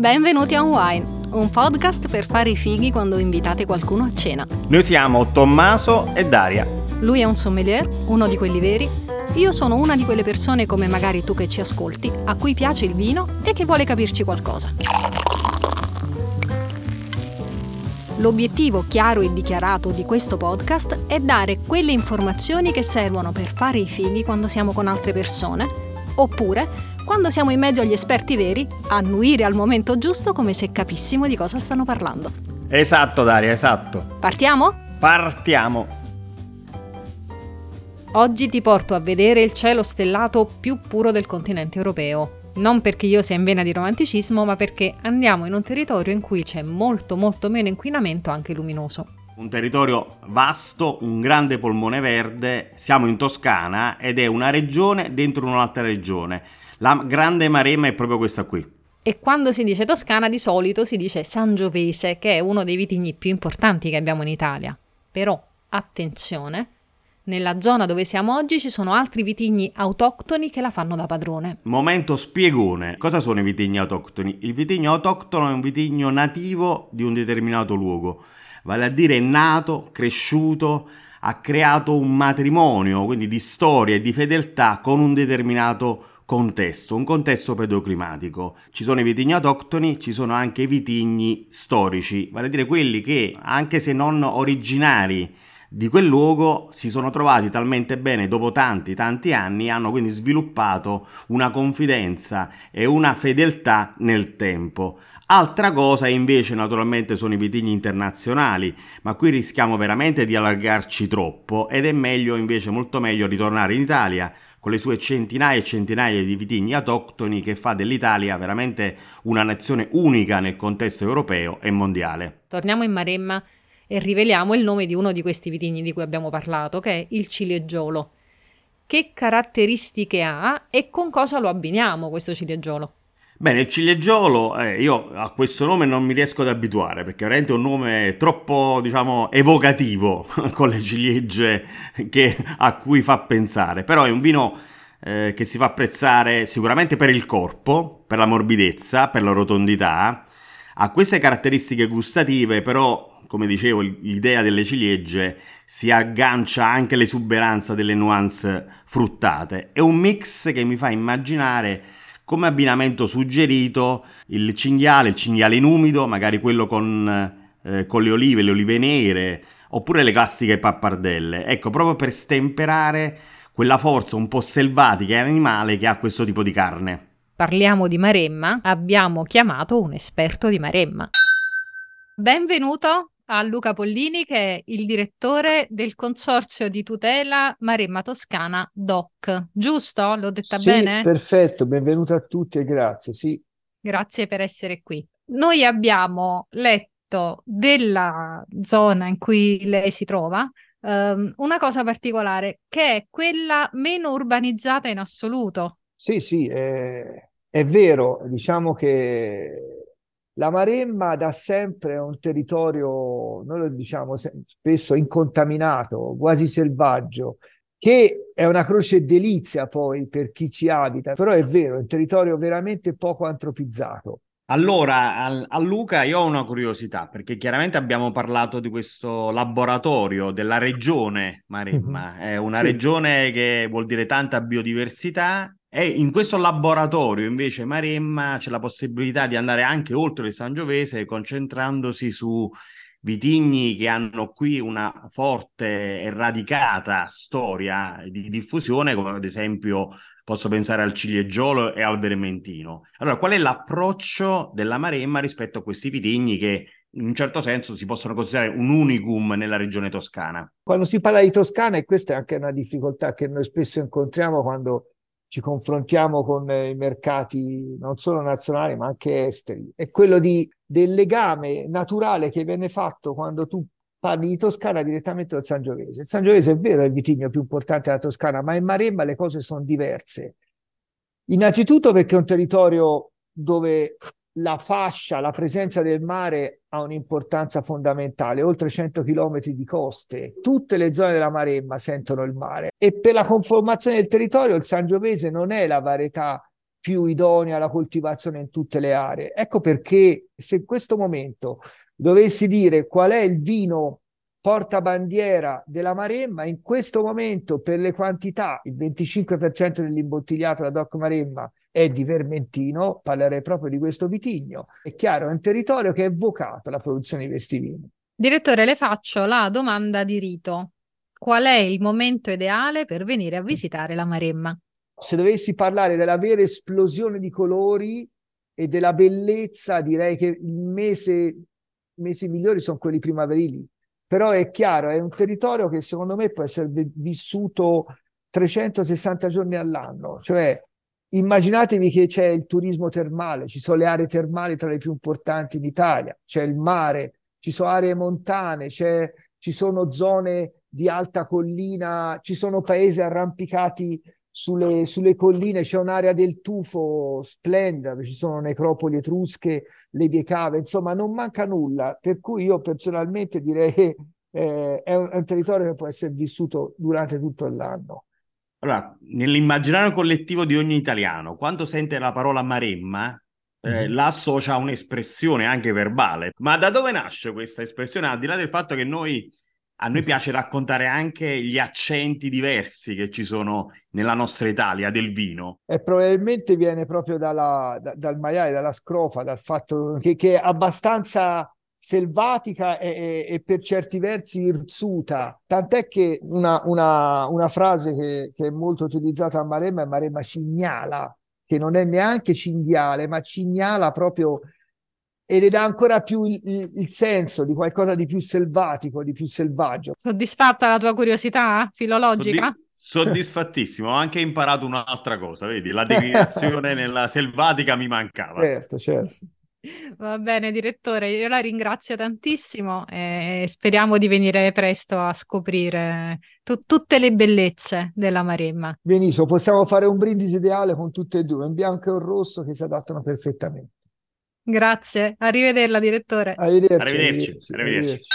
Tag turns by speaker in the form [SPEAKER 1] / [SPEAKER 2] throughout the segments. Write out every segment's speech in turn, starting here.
[SPEAKER 1] Benvenuti a Wine, un podcast per fare i fighi quando invitate qualcuno a cena.
[SPEAKER 2] Noi siamo Tommaso e Daria.
[SPEAKER 1] Lui è un sommelier, uno di quelli veri. Io sono una di quelle persone come magari tu che ci ascolti, a cui piace il vino e che vuole capirci qualcosa. L'obiettivo chiaro e dichiarato di questo podcast è dare quelle informazioni che servono per fare i fighi quando siamo con altre persone, oppure quando siamo in mezzo agli esperti veri, annuire al momento giusto come se capissimo di cosa stanno parlando.
[SPEAKER 2] Esatto, Daria, esatto.
[SPEAKER 1] Partiamo?
[SPEAKER 2] Partiamo.
[SPEAKER 1] Oggi ti porto a vedere il cielo stellato più puro del continente europeo. Non perché io sia in vena di romanticismo, ma perché andiamo in un territorio in cui c'è molto molto meno inquinamento anche luminoso.
[SPEAKER 2] Un territorio vasto, un grande polmone verde, siamo in Toscana ed è una regione dentro un'altra regione. La grande Maremma è proprio questa qui.
[SPEAKER 1] E quando si dice Toscana di solito si dice Sangiovese, che è uno dei vitigni più importanti che abbiamo in Italia. Però, attenzione, nella zona dove siamo oggi ci sono altri vitigni autoctoni che la fanno da padrone.
[SPEAKER 2] Momento spiegone. Cosa sono i vitigni autoctoni? Il vitigno autoctono è un vitigno nativo di un determinato luogo, vale a dire nato, cresciuto, ha creato un matrimonio, quindi di storia e di fedeltà con un determinato contesto, un contesto pedoclimatico. Ci sono i vitigni autoctoni, ci sono anche i vitigni storici, vale a dire quelli che, anche se non originari di quel luogo si sono trovati talmente bene dopo tanti tanti anni hanno quindi sviluppato una confidenza e una fedeltà nel tempo. Altra cosa invece naturalmente sono i vitigni internazionali, ma qui rischiamo veramente di allargarci troppo ed è meglio invece molto meglio ritornare in Italia con le sue centinaia e centinaia di vitigni autoctoni che fa dell'Italia veramente una nazione unica nel contesto europeo e mondiale.
[SPEAKER 1] Torniamo in Maremma e riveliamo il nome di uno di questi vitigni di cui abbiamo parlato, che è il ciliegiolo. Che caratteristiche ha e con cosa lo abbiniamo questo ciliegiolo?
[SPEAKER 2] Bene, il ciliegiolo, eh, io a questo nome non mi riesco ad abituare perché è veramente un nome troppo, diciamo, evocativo con le ciliegie che, a cui fa pensare. Però è un vino eh, che si fa apprezzare sicuramente per il corpo, per la morbidezza, per la rotondità. Ha queste caratteristiche gustative, però come dicevo, l'idea delle ciliegie si aggancia anche all'esuberanza delle nuance fruttate. È un mix che mi fa immaginare come abbinamento suggerito il cinghiale, il cinghiale in umido, magari quello con, eh, con le olive, le olive nere, oppure le classiche pappardelle. Ecco, proprio per stemperare quella forza un po' selvatica e animale che ha questo tipo di carne.
[SPEAKER 1] Parliamo di Maremma, abbiamo chiamato un esperto di Maremma. Benvenuto a Luca Pollini che è il direttore del consorzio di tutela Maremma Toscana DOC. Giusto? L'ho detta
[SPEAKER 3] sì,
[SPEAKER 1] bene?
[SPEAKER 3] Perfetto, benvenuto a tutti e grazie. Sì.
[SPEAKER 1] Grazie per essere qui. Noi abbiamo letto della zona in cui lei si trova um, una cosa particolare che è quella meno urbanizzata in assoluto.
[SPEAKER 3] Sì, sì, è, è vero. Diciamo che la Maremma da sempre è un territorio, noi lo diciamo spesso, incontaminato, quasi selvaggio, che è una croce delizia poi per chi ci abita, però è vero, è un territorio veramente poco antropizzato.
[SPEAKER 2] Allora, a Luca io ho una curiosità, perché chiaramente abbiamo parlato di questo laboratorio della regione Maremma, è una regione che vuol dire tanta biodiversità e in questo laboratorio invece Maremma c'è la possibilità di andare anche oltre il Sangiovese concentrandosi su vitigni che hanno qui una forte e radicata storia di diffusione, come ad esempio posso pensare al ciliegiolo e al vermentino. Allora, qual è l'approccio della Maremma rispetto a questi vitigni che in un certo senso si possono considerare un unicum nella regione toscana?
[SPEAKER 3] Quando si parla di Toscana, e questa è anche una difficoltà che noi spesso incontriamo quando ci confrontiamo con i mercati non solo nazionali ma anche esteri, è quello di, del legame naturale che viene fatto quando tu parli di Toscana direttamente dal Sangiovese. Il Sangiovese è vero, è il vitigno più importante della Toscana, ma in Maremma le cose sono diverse. Innanzitutto perché è un territorio dove la fascia, la presenza del mare ha un'importanza fondamentale, oltre 100 km di coste, tutte le zone della Maremma sentono il mare e per la conformazione del territorio il Sangiovese non è la varietà più idonea alla coltivazione in tutte le aree. Ecco perché se in questo momento dovessi dire qual è il vino portabandiera della Maremma, in questo momento per le quantità, il 25% dell'imbottigliato da Doc Maremma è di Vermentino, parlerei proprio di questo vitigno. È chiaro, è un territorio che è vocato alla produzione di questi vini.
[SPEAKER 1] Direttore, le faccio la domanda di rito. Qual è il momento ideale per venire a visitare la Maremma?
[SPEAKER 3] Se dovessi parlare della vera esplosione di colori e della bellezza, direi che il mese, i mesi migliori sono quelli primaverili. Però è chiaro, è un territorio che secondo me può essere vissuto 360 giorni all'anno, cioè Immaginatevi che c'è il turismo termale, ci sono le aree termali tra le più importanti in Italia, c'è il mare, ci sono aree montane, ci sono zone di alta collina, ci sono paesi arrampicati sulle, sulle, colline, c'è un'area del tufo splendida, ci sono necropoli etrusche, le vie cave, insomma non manca nulla, per cui io personalmente direi che eh, è, è un territorio che può essere vissuto durante tutto l'anno.
[SPEAKER 2] Allora, nell'immaginario collettivo di ogni italiano, quando sente la parola Maremma, eh, mm-hmm. la associa a un'espressione anche verbale. Ma da dove nasce questa espressione? Al di là del fatto che noi, a noi piace raccontare anche gli accenti diversi che ci sono nella nostra Italia del vino.
[SPEAKER 3] E probabilmente viene proprio dalla, da, dal maiale, dalla scrofa, dal fatto che, che è abbastanza selvatica e, e, per certi versi irzuta, tant'è che una, una, una frase che, che, è molto utilizzata a Maremma è Maremma cignala, che non è neanche cinghiale, ma cignala proprio ed dà ancora più il, il, il, senso di qualcosa di più selvatico, di più selvaggio.
[SPEAKER 1] Soddisfatta la tua curiosità filologica?
[SPEAKER 2] Soddi- soddisfattissimo, ho anche imparato un'altra cosa, vedi, la declinazione nella selvatica mi mancava.
[SPEAKER 3] Certo, certo.
[SPEAKER 1] Va bene, direttore, io la ringrazio tantissimo e speriamo di venire presto a scoprire t- tutte le bellezze della Maremma.
[SPEAKER 3] Benissimo, possiamo fare un brindisi ideale con tutte e due, un bianco e un rosso che si adattano perfettamente.
[SPEAKER 1] Grazie, arrivederla direttore.
[SPEAKER 3] Arrivederci.
[SPEAKER 2] Arrivederci. arrivederci. arrivederci.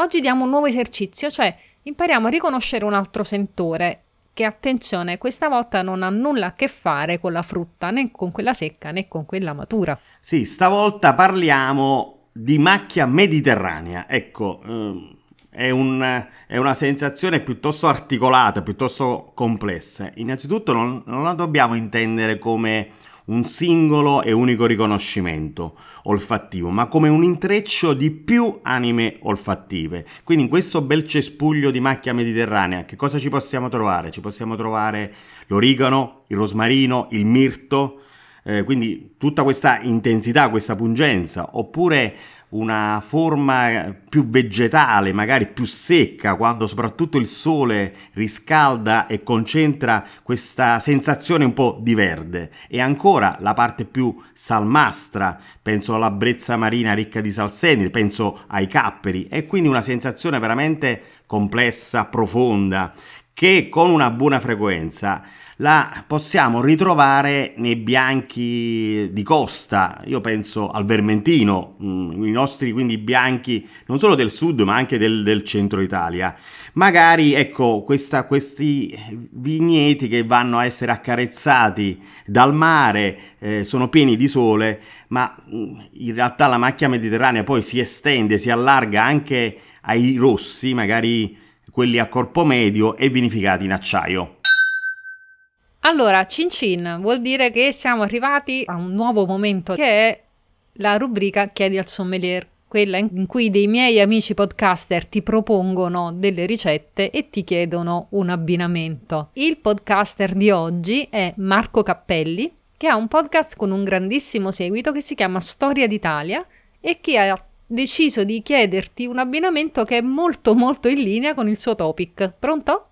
[SPEAKER 1] Oggi diamo un nuovo esercizio, cioè impariamo a riconoscere un altro sentore che attenzione, questa volta non ha nulla a che fare con la frutta, né con quella secca né con quella matura.
[SPEAKER 2] Sì, stavolta parliamo di macchia mediterranea. Ecco, ehm, è, un, è, una sensazione piuttosto articolata, piuttosto complessa. Innanzitutto non, non la dobbiamo intendere come un singolo e unico riconoscimento olfattivo, ma come un intreccio di più anime olfattive. Quindi in questo bel cespuglio di macchia mediterranea, che cosa ci possiamo trovare? Ci possiamo trovare l'origano, il rosmarino, il mirto, eh, quindi tutta questa intensità, questa pungenza, oppure una forma più vegetale, magari più secca, quando soprattutto il sole riscalda e concentra questa sensazione un po' di verde. E ancora la parte più salmastra, penso alla brezza marina ricca di salsedine, penso ai capperi, e quindi una sensazione veramente complessa, profonda, che con una buona frequenza la possiamo ritrovare nei bianchi di costa, io penso al vermentino, mm, i nostri quindi bianchi non solo del sud ma anche del, del centro Italia. Magari ecco questa, questi vigneti che vanno a essere accarezzati dal mare, eh, sono pieni di sole, ma mm, in realtà la macchia mediterranea poi si estende, si allarga anche ai rossi, magari quelli a corpo medio e vinificati in acciaio.
[SPEAKER 1] Allora, Cin Cin vuol dire che siamo arrivati a un nuovo momento che è la rubrica Chiedi al sommelier, quella in cui dei miei amici podcaster ti propongono delle ricette e ti chiedono un abbinamento. Il podcaster di oggi è Marco Cappelli, che ha un podcast con un grandissimo seguito che si chiama Storia d'Italia e che ha deciso di chiederti un abbinamento che è molto molto in linea con il suo topic. Pronto?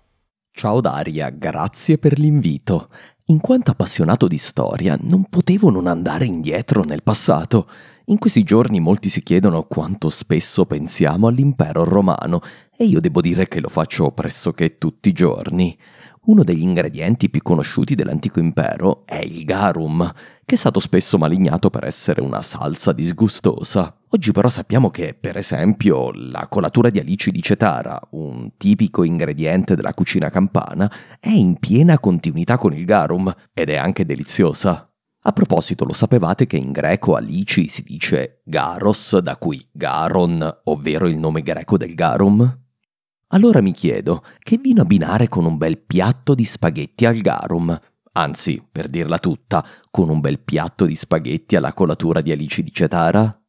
[SPEAKER 4] Ciao Daria, grazie per l'invito. In quanto appassionato di storia, non potevo non andare indietro nel passato. In questi giorni molti si chiedono quanto spesso pensiamo all'impero romano e io devo dire che lo faccio pressoché tutti i giorni. Uno degli ingredienti più conosciuti dell'antico impero è il garum, che è stato spesso malignato per essere una salsa disgustosa. Oggi però sappiamo che, per esempio, la colatura di alici di cetara, un tipico ingrediente della cucina campana, è in piena continuità con il garum ed è anche deliziosa. A proposito, lo sapevate che in greco alici si dice garos, da cui garon, ovvero il nome greco del garum? Allora mi chiedo, che vino abbinare con un bel piatto di spaghetti al garum? Anzi, per dirla tutta, con un bel piatto di spaghetti alla colatura di alici di Cetara?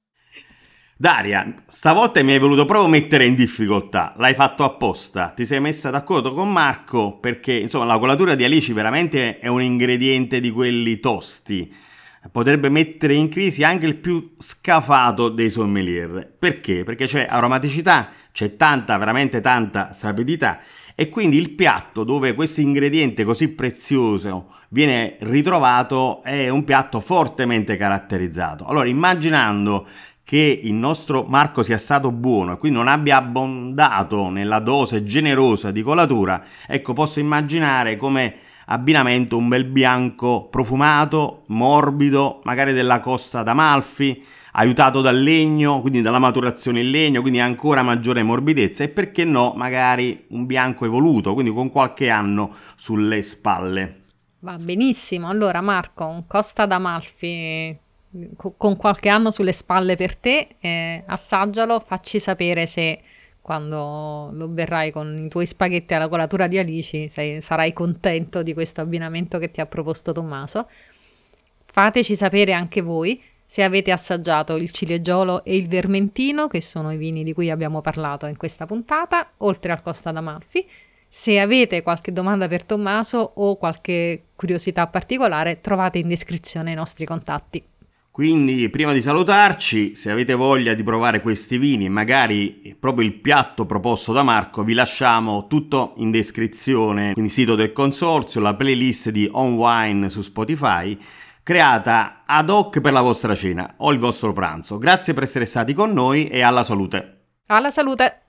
[SPEAKER 2] Daria, stavolta mi hai voluto proprio mettere in difficoltà, l'hai fatto apposta, ti sei messa d'accordo con Marco perché insomma la colatura di alici veramente è un ingrediente di quelli tosti, potrebbe mettere in crisi anche il più scafato dei sommelier. Perché? Perché c'è aromaticità, c'è tanta, veramente tanta sapidità e quindi il piatto dove questo ingrediente così prezioso viene ritrovato è un piatto fortemente caratterizzato. Allora, immaginando che il nostro Marco sia stato buono e quindi non abbia abbondato nella dose generosa di colatura, ecco posso immaginare come abbinamento un bel bianco profumato, morbido, magari della costa d'Amalfi, aiutato dal legno, quindi dalla maturazione in legno, quindi ancora maggiore morbidezza e perché no, magari un bianco evoluto, quindi con qualche anno sulle spalle.
[SPEAKER 1] Va benissimo, allora Marco, un Costa d'Amalfi con qualche anno sulle spalle per te, eh, assaggialo, facci sapere se quando lo berrai con i tuoi spaghetti alla colatura di alici sei, sarai contento di questo abbinamento che ti ha proposto Tommaso. Fateci sapere anche voi se avete assaggiato il cilieggiolo e il vermentino, che sono i vini di cui abbiamo parlato in questa puntata, oltre al Costa d'Amalfi. Se avete qualche domanda per Tommaso o qualche curiosità particolare, trovate in descrizione i nostri contatti.
[SPEAKER 2] Quindi, prima di salutarci, se avete voglia di provare questi vini, magari proprio il piatto proposto da Marco, vi lasciamo tutto in descrizione, quindi sito del consorzio, la playlist di On Wine su Spotify, creata ad hoc per la vostra cena o il vostro pranzo. Grazie per essere stati con noi e alla salute.
[SPEAKER 1] Alla salute!